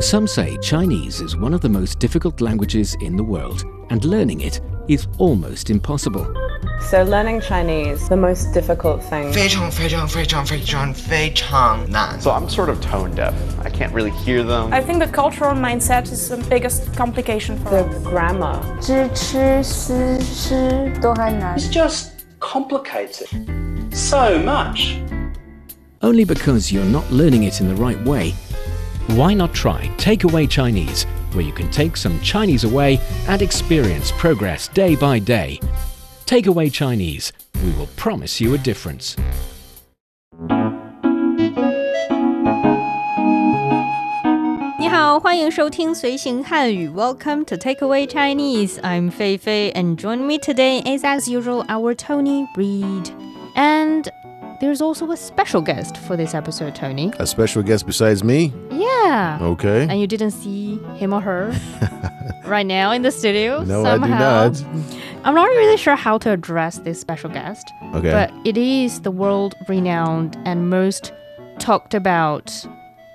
Some say Chinese is one of the most difficult languages in the world, and learning it is almost impossible. So learning Chinese, the most difficult thing. 非常非常非常非常非常难。 So I'm sort of tone deaf. I can't really hear them. I think the cultural mindset is the biggest complication for The us. grammar. 知吃思诗都很难。 It's just complicated. So much. Only because you're not learning it in the right way. why not try Takeaway Chinese, where you can take some Chinese away and experience progress day by day. Takeaway Chinese, we will promise you a difference. Welcome to Takeaway Chinese. I'm Fei Fei, and join me today is as usual our Tony Breed. And there's also a special guest for this episode, Tony. A special guest besides me? Yeah. Okay. And you didn't see him or her right now in the studio. No, somehow. I do not. I'm not really sure how to address this special guest. Okay. But it is the world renowned and most talked about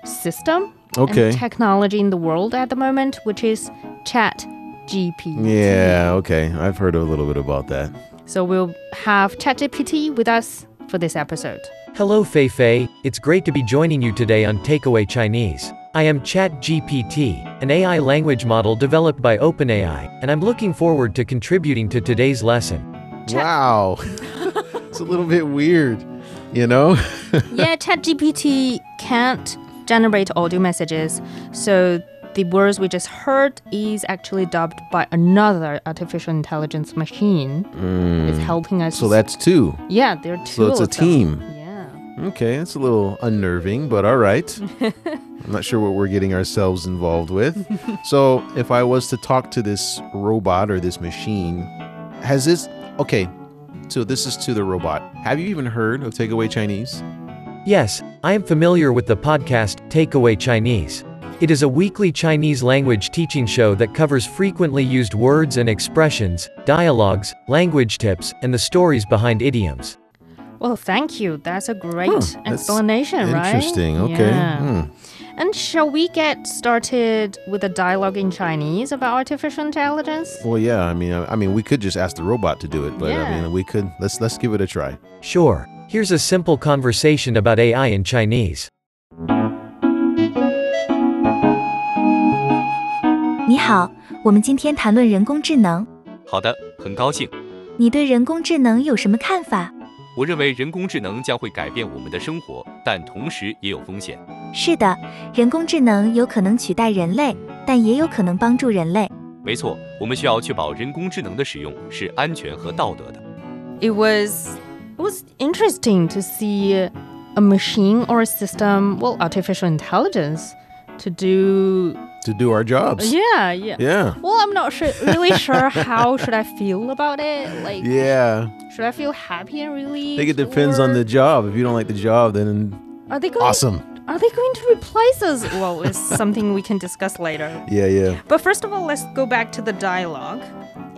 system Okay. and technology in the world at the moment, which is Chat GPT. yeah, okay. I've heard a little bit about that. So we'll have ChatGPT with us for this episode. Hello, Fei Fei. It's great to be joining you today on Takeaway Chinese. I am ChatGPT, an AI language model developed by OpenAI, and I'm looking forward to contributing to today's lesson. Wow. it's a little bit weird, you know? yeah, ChatGPT can't generate audio messages, so the words we just heard is actually dubbed by another artificial intelligence machine. Hmm. It's helping us. So that's two. yeah, there are two. So it's a of them. team. Yeah. Okay, that's a little unnerving, but all right. I'm not sure what we're getting ourselves involved with. so, if I was to talk to this robot or this machine, has this. Okay, so this is to the robot. Have you even heard of Takeaway Chinese? Yes, I am familiar with the podcast Takeaway Chinese. It is a weekly Chinese language teaching show that covers frequently used words and expressions, dialogues, language tips, and the stories behind idioms. Well, thank you. That's a great Huh, that's explanation, right? Interesting. Okay. Yeah. Hmm. And shall we get started with a dialogue in Chinese about artificial intelligence? Well, yeah. I mean, I, I mean, we could just ask the robot to do it, but Yeah. I mean, we could. Let's let's give it a try. Sure, here's a simple conversation about AI in Chinese. 你好，我们今天谈论人工智能。好的，很高兴。你对人工智能有什么看法？我认为人工智能将会改变我们的生活，但同时也有风险。是的，人工智能有可能取代人类，但也有可能帮助人类。没错，我们需要确保人工智能的使用是安全和道德的。It was it was interesting to see a machine or a system, well, artificial intelligence, to do. To do our jobs. Yeah, yeah. Yeah. Well, I'm not sure, really sure how should I feel about it. Like, Yeah. should I feel happy and I relieved? think it depends on or the job. If you don't like the job, then Are they going? awesome. Are they going to replace us? Well, it's something we can discuss later. Yeah, yeah. But first of all, let's go back to the dialogue.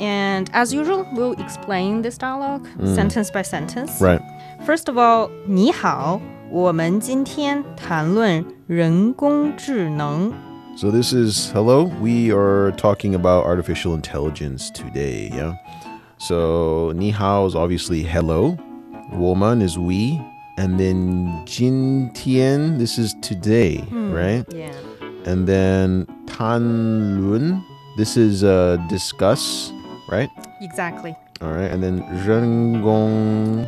And as usual, we'll explain this dialogue sentence by sentence. Right. First of all, 你好，我们今天谈论人工智能。 So this is hello. We are talking about artificial intelligence today. Yeah. So ni hao is obviously hello. Woman is we, and then jin tian. This is today, right? Yeah. And then tan lun. This is uh, discuss, right? Exactly. All right. And then zhen gong.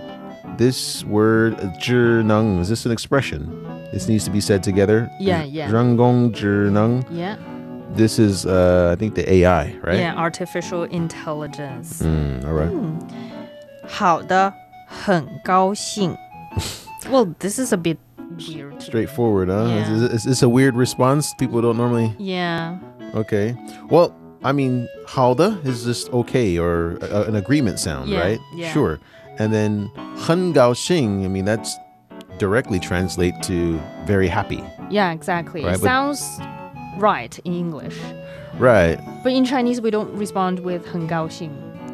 This word zhi neng. Is this an expression? This needs to be said together. Yeah, yeah. Zhen gong zhi neng. Yeah. This is, uh, I think, the AI, right? Yeah, artificial intelligence. Mm, all right. 好的，很高兴。well, this is a bit weird. Straightforward, huh? Yeah. Is, is, is this a weird response? People don't normally. Yeah. Okay. Well, I mean, halda is just okay or a, an agreement sound, Yeah, right? yeah. Sure. And then hen gao xing, I mean, that's directly translate to very happy, Yeah, exactly. Right, it but- sounds right in English. right? But in Chinese, we don't respond with 很高兴.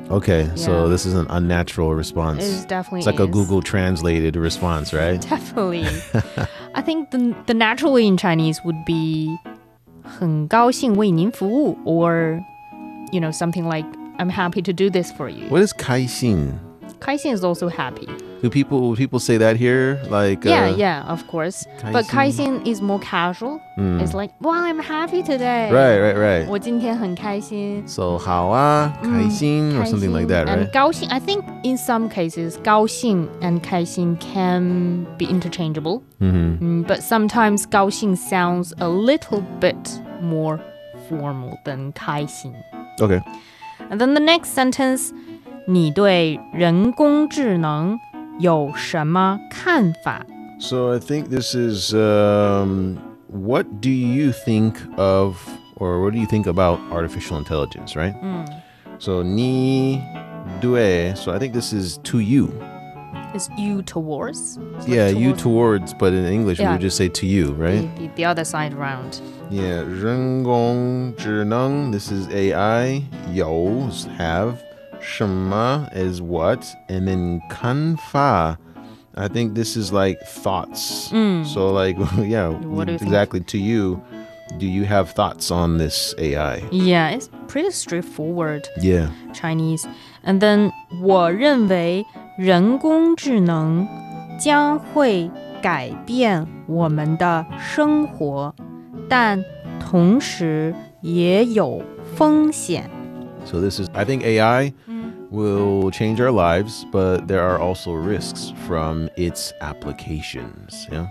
Okay, so Yeah. this is an unnatural response. It definitely It's like a is. Google translated response, right? Definitely. I think the, the naturally in Chinese would be 很高兴为您服务 or you know something like I'm happy to do this for you. What is 开心?开心 is also happy. Do people people say that here? Like Yeah, uh, yeah, of course. But 开心 is more casual. Mm. It's like, wow, I'm happy today. Right, right, right. 我今天很开心。 So 好啊,开心 or something like that, And right? 高兴, I think in some cases, 高兴 and 开心 can be interchangeable. Mhm. Mm, but sometimes 高兴 sounds a little bit more formal than 开心. Okay. And then the next sentence, 你对人工智能 有什么看法? So I think this is um, what do you think of or what do you think about artificial intelligence, right? Mm. So ni due. So I think this is to you. Is you towards? It's like yeah, you towards, but in English we Yeah. would just say to you, right? The, the, the other side around. Yeah, 人工智能 this is AI. 有 is have. 什么 is what. And then 看法 I think this is like thoughts. Mm. So like yeah, What do you think? exactly to you. Do you have thoughts on this AI? Yeah, it's pretty straightforward Yeah. Chinese. And then 我认为人工智能将会改变我们的生活，但同时也有风险。 So this is I think AI Mm. will change our lives, but there are also risks from its applications. Yeah.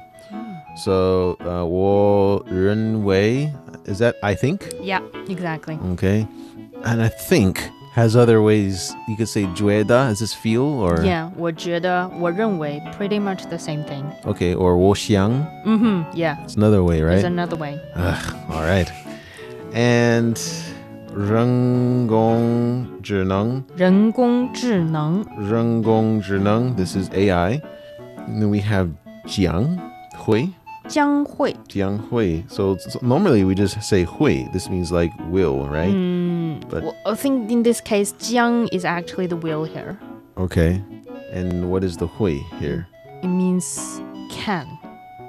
So uh 我认为 is that I think? Yeah, exactly. Okay. And I think has other ways you could say 觉得 is this feel or Yeah, 我觉得我认为 pretty much the same thing. okay or 我想 Mm-hmm. Yeah, it's another way, right? there's another way. Ugh, all right. And 人工智能人工智能人工智能 this is AI. And then we have 将会将会将会 so, so normally we just say 会 this means like will, right? Mm, But- well, I think in this case, 将 is actually the will here. Okay. And what is the 会 here? It means can,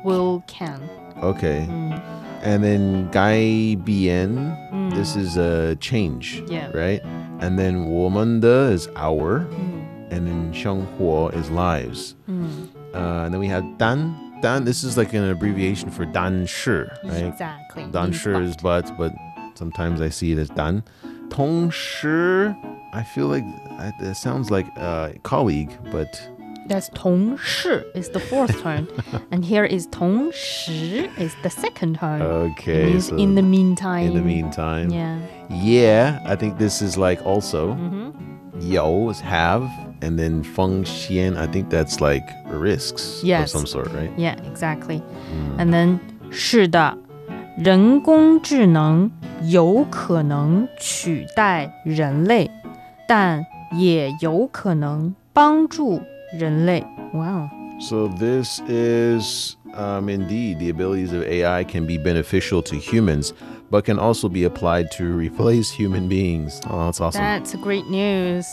will can. Okay. Mm. And then Gai Bien, mm. this is a change, yeah. right? And then Womanda is our, mm. and then Shenghuo is lives. Mm. Uh, and then we have Dan. Dan, this is like an abbreviation for Dan Shi, right? Exactly. Dan Shi is but, but sometimes I see it as Dan. Tong Shi, I feel like it sounds like a colleague, but That's 同事 is the fourth tone, and here is 同时 is the second tone. okay. it means so in the meantime. in the meantime, Yeah. yeah, I think this is like also Mm-hmm. yo is have, and then feng xian. I think that's like risks Yes. of some sort, right? Yeah, exactly. And then 是的，人工智能有可能取代人类，但也有可能帮助 人类。Wow. So this is um, indeed the abilities of AI can be beneficial to humans, but can also be applied to replace human beings. Oh, that's awesome. That's great news.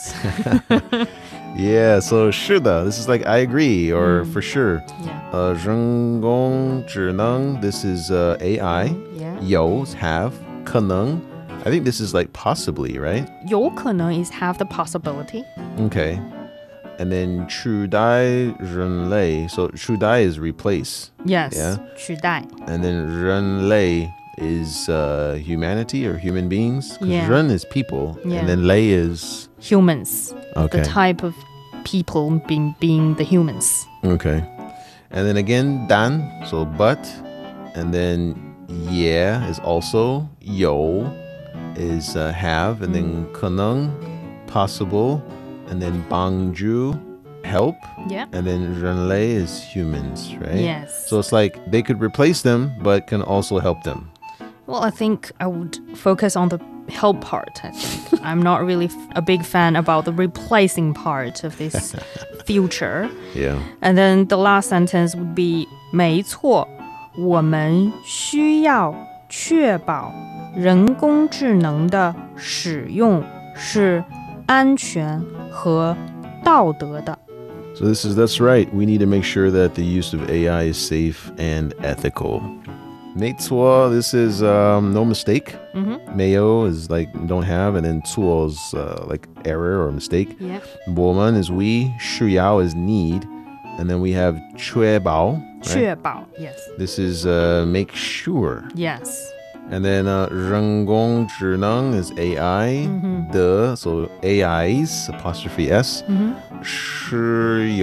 yeah. So 是的, this is like I agree or for sure. Yeah. Uh, 人工智能, this is uh, AI. Yeah. 有 is have. 可能, I think this is like possibly, right? 有可能 is have the possibility. Okay. And then 取代人类. So 取代 is replace. Yes. Yeah. 取代 And then 人类 is uh, humanity or human beings. 'Cause Yeah. 人 is people. Yeah. And then 类 is. humans. Okay. The type of people being being the humans. Okay. And then again, dan. So but. And then yeah is also. Yo is uh, have. And then 可能 possible. And then 帮助 help. Yeah. And then 人类 is humans, right? Yes. So it's like they could replace them, but can also help them. Well, I think I would focus on the help part. I think I'm not really f- a big fan about the replacing part of this future. Yeah. And then the last sentence would be 没错，我们需要确保人工智能的使用是安全 和道德的。 So this is that's right. We need to make sure that the use of AI is safe and ethical. Meituo, this is um, no mistake. Mhm. Mayo is like don't have, and then tuo is uh, like error or mistake. Yep. Boman is we, shuyao is need, and then we have chue bao. Right? 确保 yes This is uh, make sure. yes And then uh, Rangong is AI. Mm-hmm. So AIs apostrophe S. Mm-hmm. Shi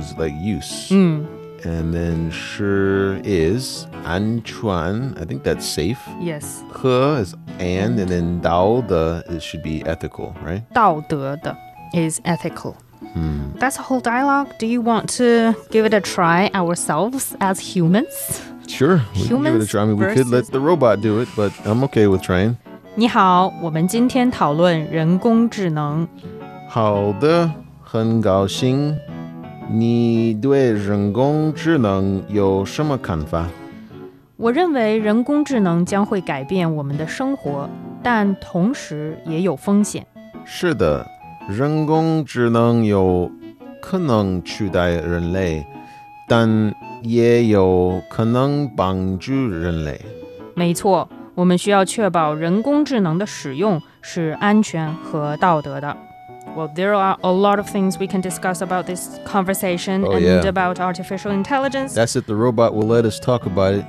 is like use. Mm. And then shi is Anchuan. I think that's safe. Yes. He is and, and then Dao the it should be ethical, right? Dao de is ethical. Hmm. That's a whole dialogue. Do you want to give it a try ourselves as humans? Sure, we can give it a Humans try. I mean, we could let versus- the robot do it, but I'm okay with trying. 你好，我们今天讨论人工智能。好的，很高兴。你对人工智能有什么看法？我认为人工智能将会改变我们的生活，但同时也有风险。是的，人工智能有可能取代人类，但 也有可能帮助人类。没错，我们需要确保人工智能的使用是安全和道德的。Well, there are a lot of things we can discuss about this conversation Oh, and yeah. about artificial intelligence. That's if the robot will let us talk about it.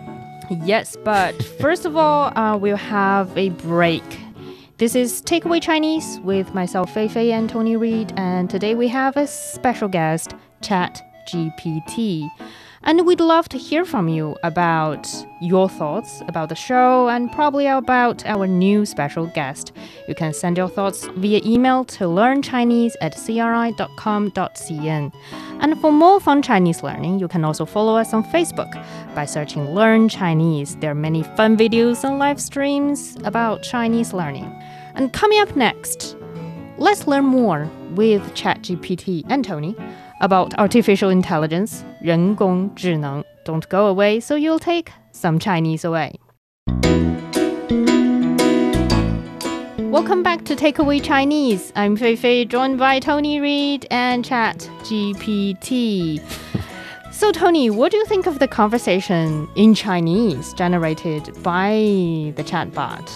Yes, but first of all, uh, we'll have a break. This is Takeaway Chinese with myself, Fei Fei, and Tony Reed, and today we have a special guest, Chat GPT. And we'd love to hear from you about your thoughts about the show and probably about our new special guest. You can send your thoughts via email to learnchinese at cri.com.cn. And for more fun Chinese learning, you can also follow us on Facebook by searching Learn Chinese. There are many fun videos and live streams about Chinese learning. And coming up next, let's learn more with ChatGPT and Tony about artificial intelligence, 人工智能. Don't go away, so you'll take some Chinese away. Welcome back to Takeaway Chinese. I'm Fei Fei, joined by Tony Reed and Chat GPT. so, Tony, what do you think of the conversation in Chinese generated by the chatbot?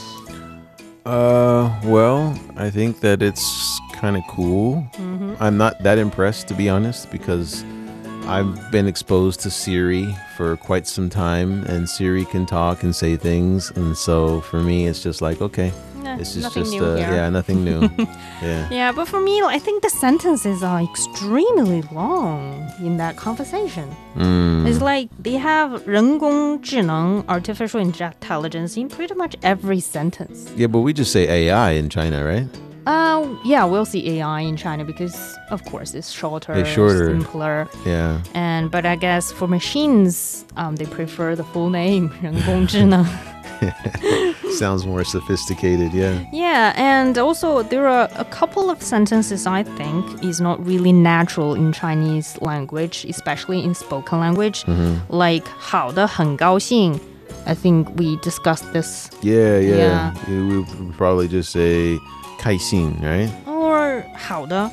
Uh, well, I think that it's kind of cool. Mhm. I'm not that impressed, to be honest, because I've been exposed to Siri for quite some time, and Siri can talk and say things, and so for me, it's just like okay, Nah, this is nothing just new uh, here. yeah, nothing new. yeah. Yeah, but for me, I think the sentences are extremely long in that conversation. Mm. It's like they have 人工智能 artificial intelligence in pretty much every sentence. Yeah, but we just say AI in China, right? Uh, yeah, we'll see AI in China because, of course, it's shorter, It's shorter. simpler. Yeah. And but I guess for machines, um, they prefer the full name 人工智能. Sounds more sophisticated, yeah. Yeah, and also there are a couple of sentences I think is not really natural in Chinese language, especially in spoken language, Mhm. like 好的很高兴. I think we discussed this. Yeah, yeah. Yeah. We would probably just say 开心, right? Or 好的.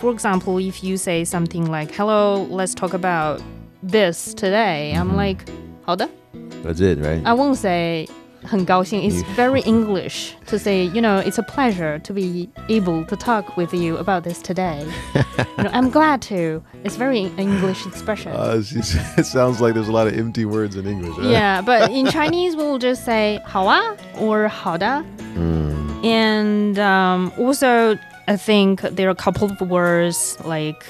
For example, if you say something like, "Hello, let's talk about this today," I'm like, 好的. That's it, right? I won't say 很高兴. It's You- very English to say, you know, it's a pleasure to be able to talk with you about this today. you know, I'm glad to. It's very English expression. Uh, it's just- it sounds like there's a lot of empty words in English, right? yeah, but in Chinese we'll just say 好啊 or 好的. Mm. And um, also, I think there are a couple of words like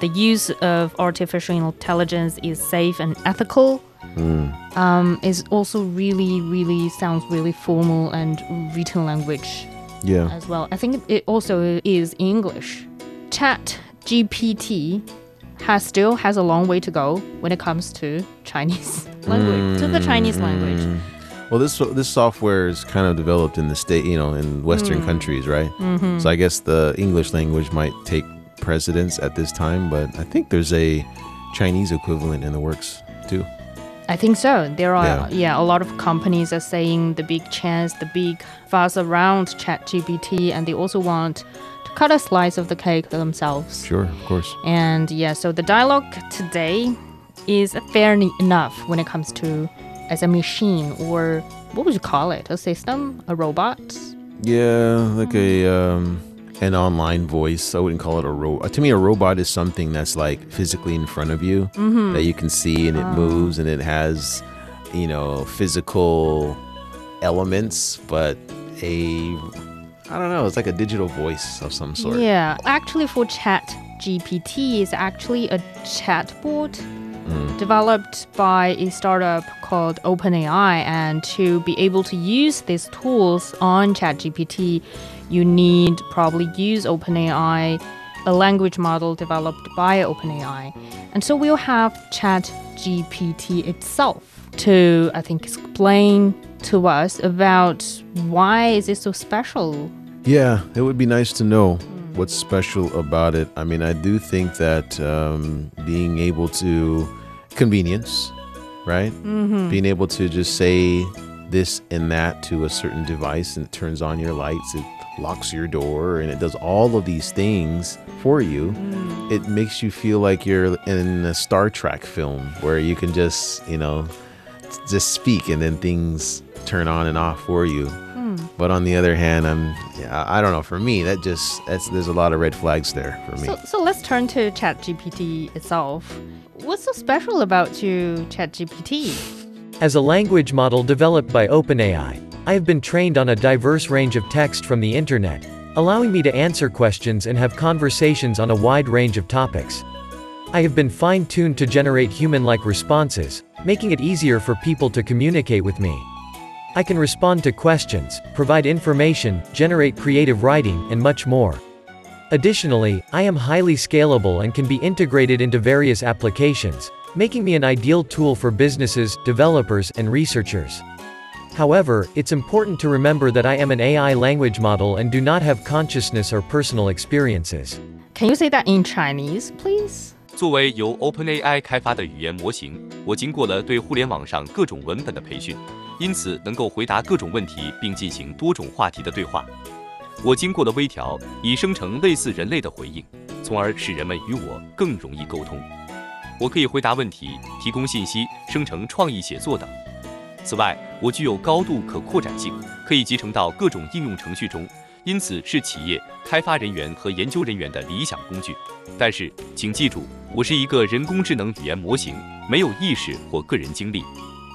the use of artificial intelligence is safe and ethical. Mm. Um, is also really, really sounds really formal and written language Yeah. as well. I think it also is English. Chat GPT has still has a long way to go when it comes to Chinese language, to the Chinese language. Well, this this software is kind of developed in the state, you know, in Western Mm. countries, right? Mhm. So I guess the English language might take precedence at this time, but I think there's a Chinese equivalent in the works too. I think so. There are Yeah. yeah. a lot of companies are saying the big chance, the big fuss around ChatGPT, and they also want to cut a slice of the cake themselves. Sure, of course. And yeah, so the dialogue today is fairly enough when it comes to as a machine or what would you call it? A system? A robot? Yeah, like a um, an online voice. I wouldn't call it a robot. To me, a robot is something that's like physically in front of you Mhm. that you can see and it Oh. moves and it has, you know, physical elements, but a I don't know. It's like a digital voice of some sort. Yeah, actually, for Chat GPT is actually a chatbot Mm. developed by a startup called OpenAI. And to be able to use these tools on ChatGPT, you need probably use OpenAI, a language model developed by OpenAI. And so we'll have ChatGPT itself to, I think, explain to us about why is it so special Yeah, it would be nice to know what's special about it. I mean, I do think that um, being able to convenience, right? Mhm. Being able to just say this and that to a certain device and it turns on your lights, it locks your door, and it does all of these things for you. It makes you feel like you're in a Star Trek film where you can just, you know, just speak and then things turn on and off for you. Hmm. But on the other hand, I'm yeah, I don't know. For me, that just that's there's a lot of red flags there for me. So, so let's turn to ChatGPT itself. What's so special about you, ChatGPT? As a language model developed by OpenAI, I have been trained on a diverse range of text from the internet, allowing me to answer questions and have conversations on a wide range of topics. I have been fine tuned to generate human like responses, making it easier for people to communicate with me. I can respond to questions, provide information, generate creative writing, and much more. Additionally, I am highly scalable and can be integrated into various applications, making me an ideal tool for businesses, developers, and researchers. However, it's important to remember that I am an AI language model and do not have consciousness or personal experiences. Can you say that in Chinese, please? 作为由 OpenAI 开发的语言模型，我经过了对互联网上各种文本的培训，因此能够回答各种问题并进行多种话题的对话。 我经过了微调，以生成类似人类的回应，从而使人们与我更容易沟通。我可以回答问题、提供信息、生成创意写作等。此外，我具有高度可扩展性，可以集成到各种应用程序中，因此是企业、开发人员和研究人员的理想工具。但是，请记住，我是一个人工智能语言模型，没有意识或个人经历。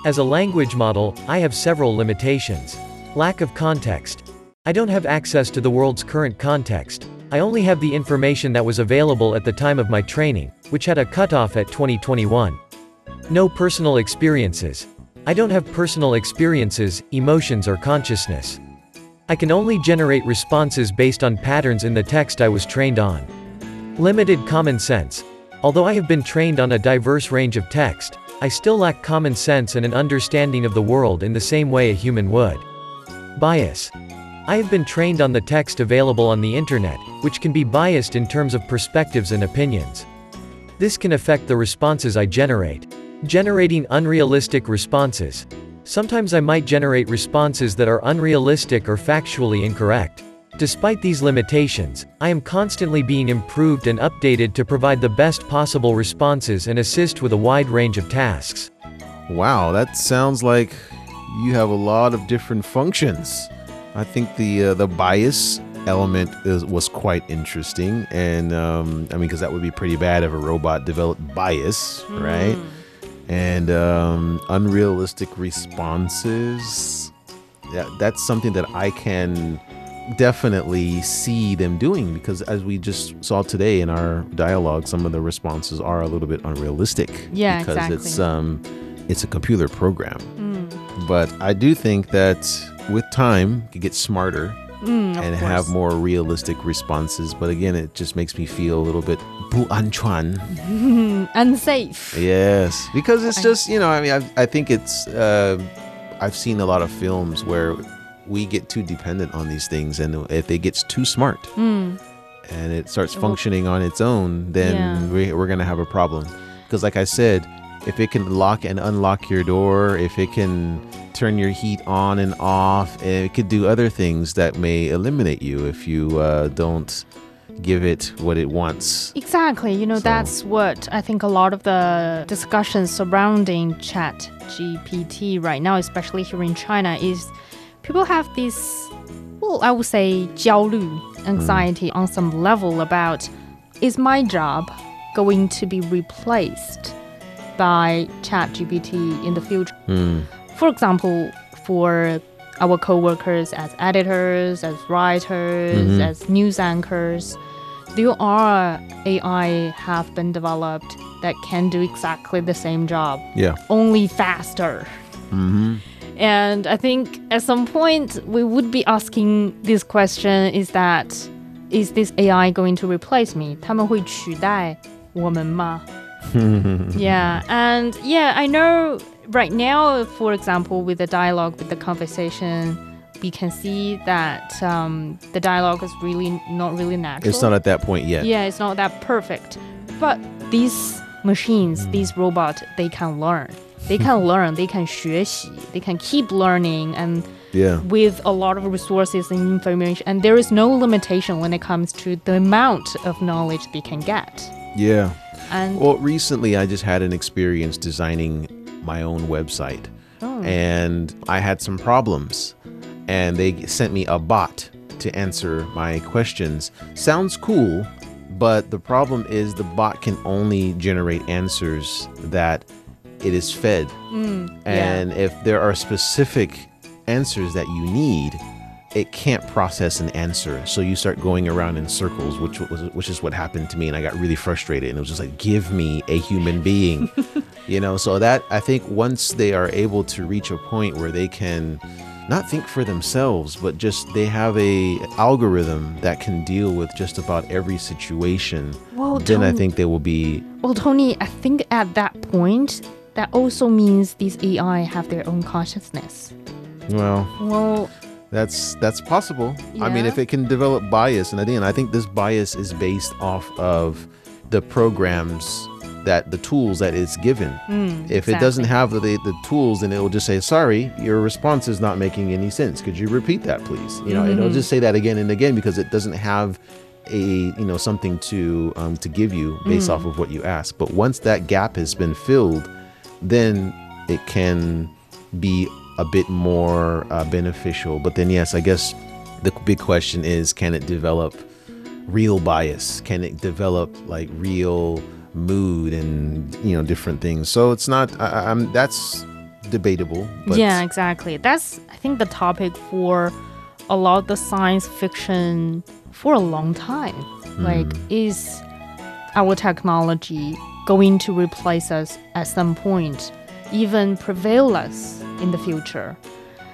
As a language model, I have several limitations. Lack of context. I don't have access to the world's current context. I only have the information that was available at the time of my training, which had a cutoff at 2021. No personal experiences. I don't have personal experiences, emotions, or consciousness. I can only generate responses based on patterns in the text I was trained on. Limited common sense. Although I have been trained on a diverse range of text, I still lack common sense and an understanding of the world in the same way a human would. Bias. I have been trained on the text available on the internet, which can be biased in terms of perspectives and opinions. This can affect the responses I generate. Generating unrealistic responses. Sometimes I might generate responses that are unrealistic or factually incorrect. Despite these limitations, I am constantly being improved and updated to provide the best possible responses and assist with a wide range of tasks. Wow, that sounds like you have a lot of different functions. I think the uh, the bias element is, was quite interesting, and um, I mean, because that would be pretty bad if a robot developed bias, right? And um, unrealistic responses. Yeah, that's something that I can definitely see them doing because as we just saw today in our dialogue some of the responses are a little bit unrealistic Yeah, because it's um it's a computer program Mm. but i do think that with time could get smarter mm, and course. have more realistic responses. But again, it just makes me feel a little bit bu unsafe. Yes, because it's just you know I mean I, I think it's uh, I've seen a lot of films where we get too dependent on these things, and if it gets too smart. Mm. And it starts functioning on its own, then yeah. we, we're going to have a problem. Because, like I said, if it can lock and unlock your door, if it can turn your heat on and off, and it could do other things that may eliminate you if you uh, don't give it what it wants. Exactly. You know, So- that's what I think a lot of the discussions surrounding Chat GPT right now, especially here in China, is people have this, well, I would say, 焦虑, anxiety on some level about is my job going to be replaced by Chat GPT in the future? Hmm. For example, for our co-workers as editors, as writers, Mhm. as news anchors, there are AI have been developed that can do exactly the same job, Yeah. only faster. Mm-hmm. And I think at some point we would be asking this question: Is that is this AI going to replace me? 他们会取代我们吗？yeah, and yeah, I know right now, for example, with the dialogue, with the conversation, we can see that um, the dialogue is really not really natural. It's not at that point yet. Yeah, it's not that perfect. But these machines, these robots, they can learn. They can learn. They can 学习. They can keep learning and Yeah. with a lot of resources and information. And there is no limitation when it comes to the amount of knowledge they can get. Yeah. And Well, recently I just had an experience designing my own website. Oh. And I had some problems. And they sent me a bot to answer my questions. Sounds cool, but the problem is the bot can only generate answers that it is fed. Mm, yeah. And if there are specific answers that you need, it can't process an answer. So you start going around in circles, which was which is what happened to me, and I got really frustrated. And it was just like, give me a human being, you know. So that I think once they are able to reach a point where they can not think for themselves, but just they have a algorithm that can deal with just about every situation, Well, then I think they will be Well, Tony, I think at that point, that also means these AI have their own consciousness. well. Well, That's that's possible. I mean, if it can develop bias, and again, I think this bias is based off of the programs that the tools that it's given. Mm, if it doesn't have the, the tools, then it will just say, "Sorry, your response is not making any sense. Could you repeat that, please?" You know, it'll Mhm. just say that again and again because it doesn't have a you know something to um, to give you based Mm. off of what you ask. But once that gap has been filled, then it can be a bit more uh, beneficial. But then, yes, I guess the big question is can it develop real bias? Can it develop like real mood and, you know, different things? So it's not, I, I'm, that's debatable. But yeah, exactly. That's, I think, the topic for a lot of the science fiction for a long time. Like, Mm. is our technology going to replace us at some point, even prevail us in the future?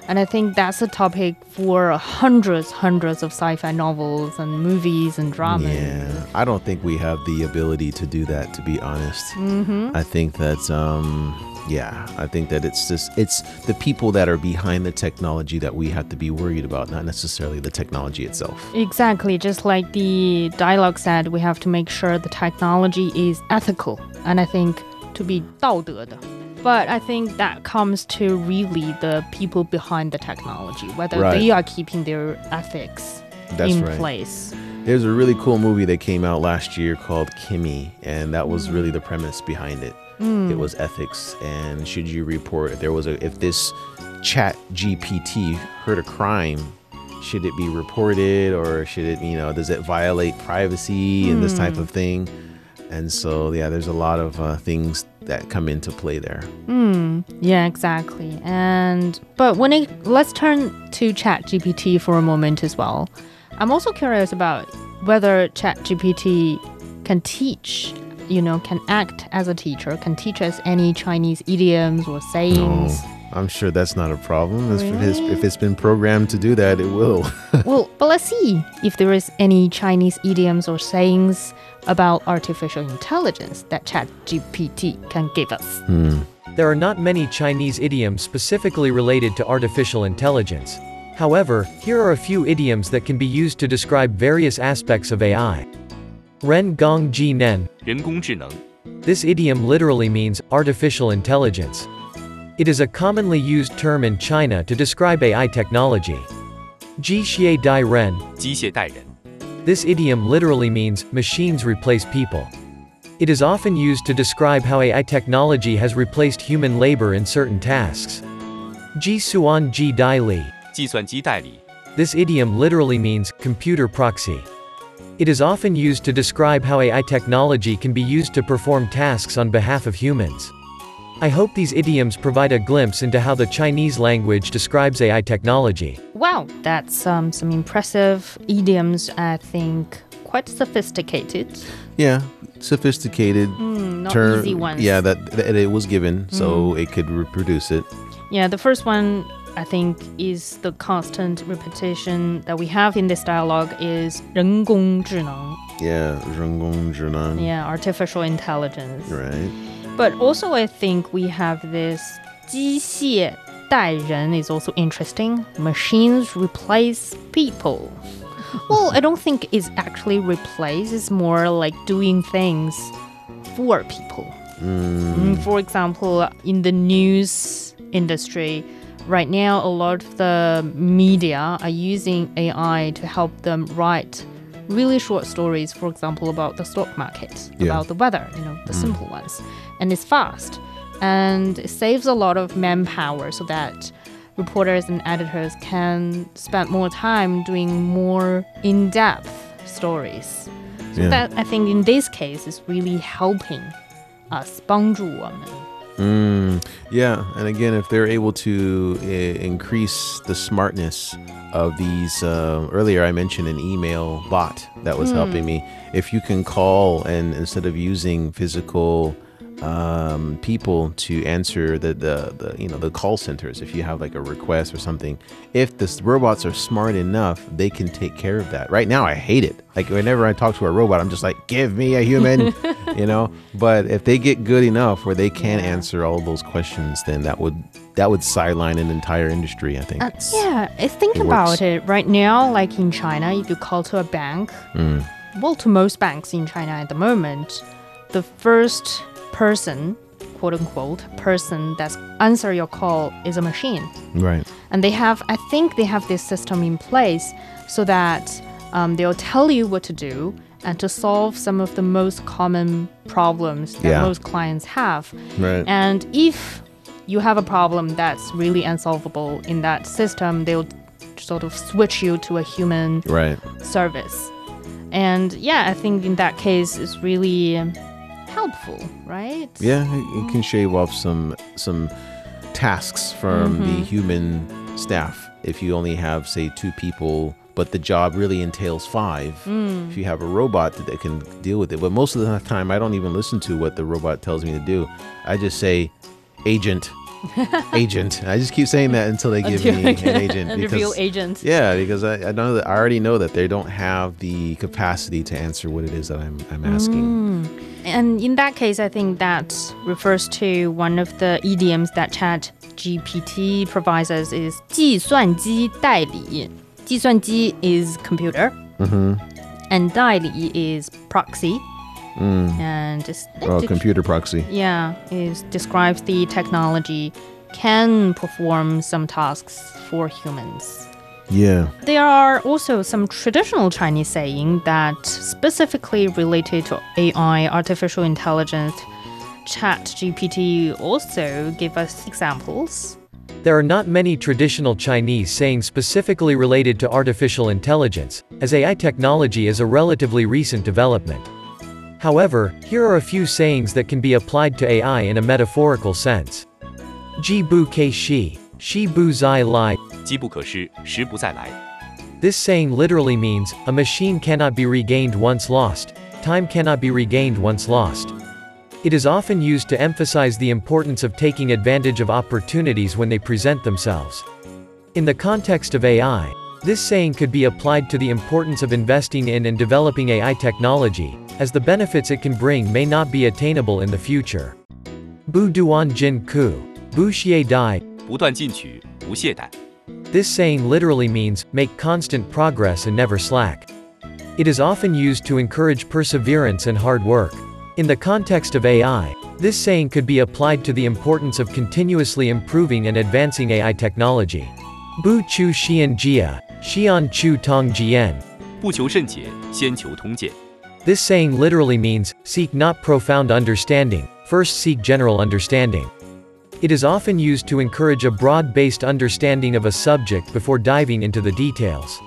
And I think that's a topic for hundreds, hundreds of sci fi novels and movies and dramas. Yeah, I don't think we have the ability to do that, to be honest. Mhm. I think that, um, yeah, I think that it's just, it's the people that are behind the technology that we have to be worried about, not necessarily the technology itself. Exactly, just like the dialogue said, we have to make sure the technology is ethical, and I think to be 道德的. But I think that comes to really the people behind the technology, whether Right. they are keeping their ethics That's in right. place. There's a really cool movie that came out last year called Kimi, and that was really the premise behind it. Mm. It was ethics, and should you report if there was a if this Chat GPT heard a crime, should it be reported or should it you know does it violate privacy and this type Mm. of thing? And so yeah, there's a lot of uh, things that come into play there. Hmm. Yeah, exactly. And but when it let's turn to ChatGPT for a moment as well. I'm also curious about whether ChatGPT can teach, you know, can act as a teacher, can teach us any Chinese idioms or sayings. No, I'm sure that's not a problem. If it's- Really? If it's been programmed to do that, it will. well, but let's see if there is any Chinese idioms or sayings about artificial intelligence that ChatGPT can give us. Mm. There are not many Chinese idioms specifically related to artificial intelligence. However, here are a few idioms that can be used to describe various aspects of AI. Ren Gong Ji Nen. This idiom literally means artificial intelligence. It is a commonly used term in China to describe AI technology. Ji Xie Dai Ren. 机械代人。 This idiom literally means, machines replace people. It is often used to describe how AI technology has replaced human labor in certain tasks. Ji Suan Ji Dai Li. 计算机代理。 This idiom literally means, computer proxy. It is often used to describe how AI technology can be used to perform tasks on behalf of humans. I hope these idioms provide a glimpse into how the Chinese language describes AI technology. Wow, that's um, some impressive idioms, I think, quite sophisticated. Yeah, sophisticated Mm, not term. easy ones. Yeah, that, that it was given, so it could reproduce it. Yeah, the first one I think is the constant repetition that we have in this dialogue is 人工智能. Yeah, 人工智能. Yeah, artificial intelligence. Right. But also I think we have this 机械代人 is also interesting. Machines replace people. well, I don't think it's actually replace, it's more like doing things for people. Mm, For example, in the news industry, right now, a lot of the media are using AI to help them write really short stories, for example, about the stock market, Yeah. about the weather, you know, the simple ones. And it's fast and it saves a lot of manpower so that reporters and editors can spend more time doing more in depth stories. So Yeah. that I think in this case is really helping us 帮助我们 Mm, yeah, and again, if they're able to uh, increase the smartness of these, uh, earlier I mentioned an email bot that was helping me. If you can call and instead of using physical um, people to answer the, the, the you know the call centers, if you have like a request or something, if the robots are smart enough, they can take care of that. Right now, I hate it. Like whenever I talk to a robot, I'm just like, give me a human, you know. But if they get good enough where they can answer all those questions, then that would that would sideline an entire industry. I think. Uh, yeah, I think it about works. it right now, like in China, if you call to a bank, Mm. well, to most banks in China at the moment, the first person, quote unquote, person that's answer your call is a machine. Right. And they have, I think they have this system in place so that um, they'll tell you what to do and to solve some of the most common problems that Yeah. most clients have. Right. And if you have a problem that's really unsolvable in that system, they'll sort of switch you to a human Right. service. And yeah, I think in that case, it's really helpful, right? Yeah, it, can shave off some some tasks from the mm-hmm. human staff. If you only have, say, two people, but the job really entails five. Mm. If you have a robot that can deal with it, but most of the time, I don't even listen to what the robot tells me to do. I just say, agent, agent. I just keep saying that until they give me an agent. reveal agent. Yeah, because I, I know that I already know that they don't have the capacity to answer what it is that I'm I'm asking. Mm. And in that case, I think that refers to one of the idioms that Chat GPT provides us is 计算机代理.计算机 is computer. And 代理 is proxy. And just, Oh, computer proxy. yeah, is describes the technology can perform some tasks for humans. Yeah. There are also some traditional Chinese saying that specifically related to AI, artificial intelligence. Chat GPT also give us examples. There are not many traditional Chinese sayings specifically related to artificial intelligence, as AI technology is a relatively recent development. However, here are a few sayings that can be applied to AI in a metaphorical sense. Ji bu ke shi, shi bu zai lai. 机不可失，时不再来。 This saying literally means, a machine cannot be regained once lost, time cannot be regained once lost. It is often used to emphasize the importance of taking advantage of opportunities when they present themselves. In the context of AI, this saying could be applied to the importance of investing in and developing AI technology, as the benefits it can bring may not be attainable in the future. Bu duan jin ku, bu xie dai, 不断进取，不懈怠。 this saying literally means, make constant progress and never slack. It is often used to encourage perseverance and hard work. In the context of AI, this saying could be applied to the importance of continuously improving and advancing AI technology. Bu chu xian jia, xian chu tong jian. 不求甚解，先求通鉴。 This saying literally means seek not profound understanding, first seek general understanding. It is often used to encourage a broad based understanding of a subject before diving into the details.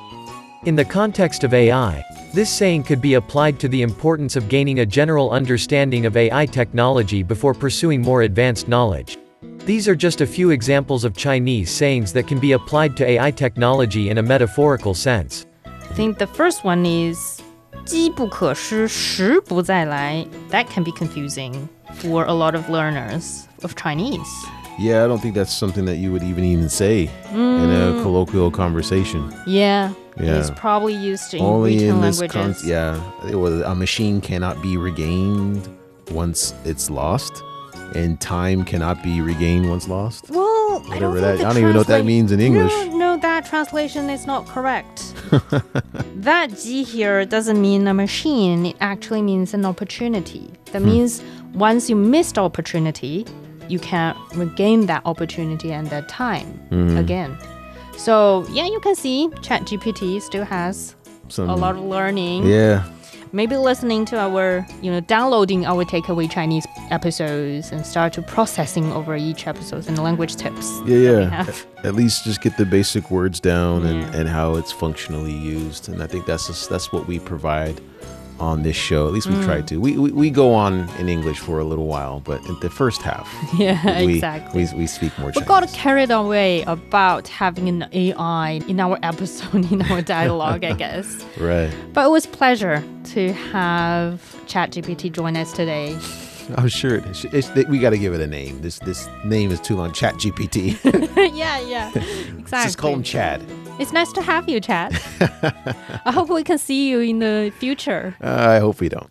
In the context of AI, this saying could be applied to the importance of gaining a general understanding of AI technology before pursuing more advanced knowledge. These are just a few examples of Chinese sayings that can be applied to AI technology in a metaphorical sense. I think the first one is 机不可失，时不再来. That can be confusing for a lot of learners of Chinese. Yeah, I don't think that's something that you would even even say in a mm. colloquial conversation. Yeah. Yeah. It's probably used in Only written in languages. con- yeah, it was a machine cannot be regained once it's lost, and time cannot be regained once lost. Well, I don't, Whatever think that- I don't even know what that means in English. No, no, that translation is not correct. that ji here doesn't mean a machine. It actually means an opportunity. That Hmm. means once you missed opportunity, you can't regain that opportunity and that time Mhm. again. So yeah, you can see ChatGPT still has Some, a lot of learning. Yeah, Maybe listening to our, you know, downloading our takeaway Chinese episodes and start to processing over each episode and language tips. yeah, yeah. At least just get the basic words down and, and how it's functionally used, and I think that's just, that's what we provide on this show. At least we try Mm. to. We, we we go on in English for a little while, but in the first half, Yeah, we, exactly. we we speak more We Chinese. got carried away about having an AI in our episode, in our dialogue, I guess. right. But it was pleasure to have ChatGPT join us today. I'm sure it is. It's, we got to give it a name. This this name is too long. Chat GPT. yeah, yeah, exactly. Just call him Chad. It's nice to have you, Chad. I hope we can see you in the future. Uh, I hope we don't.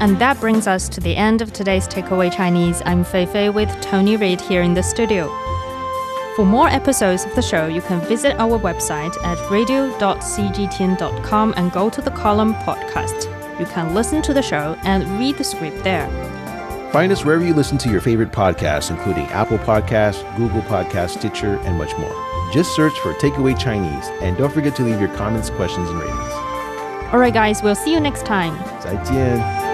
And that brings us to the end of today's Takeaway Chinese. I'm Fei Fei with Tony Reid here in the studio. For more episodes of the show, you can visit our website at radio.cgtn.com and go to the column podcast. You can listen to the show and read the script there. Find us wherever you listen to your favorite podcasts, including Apple Podcasts, Google Podcasts, Stitcher, and much more. Just search for Takeaway Chinese, and don't forget to leave your comments, questions, and ratings. All right, guys, we'll see you next time. 再见。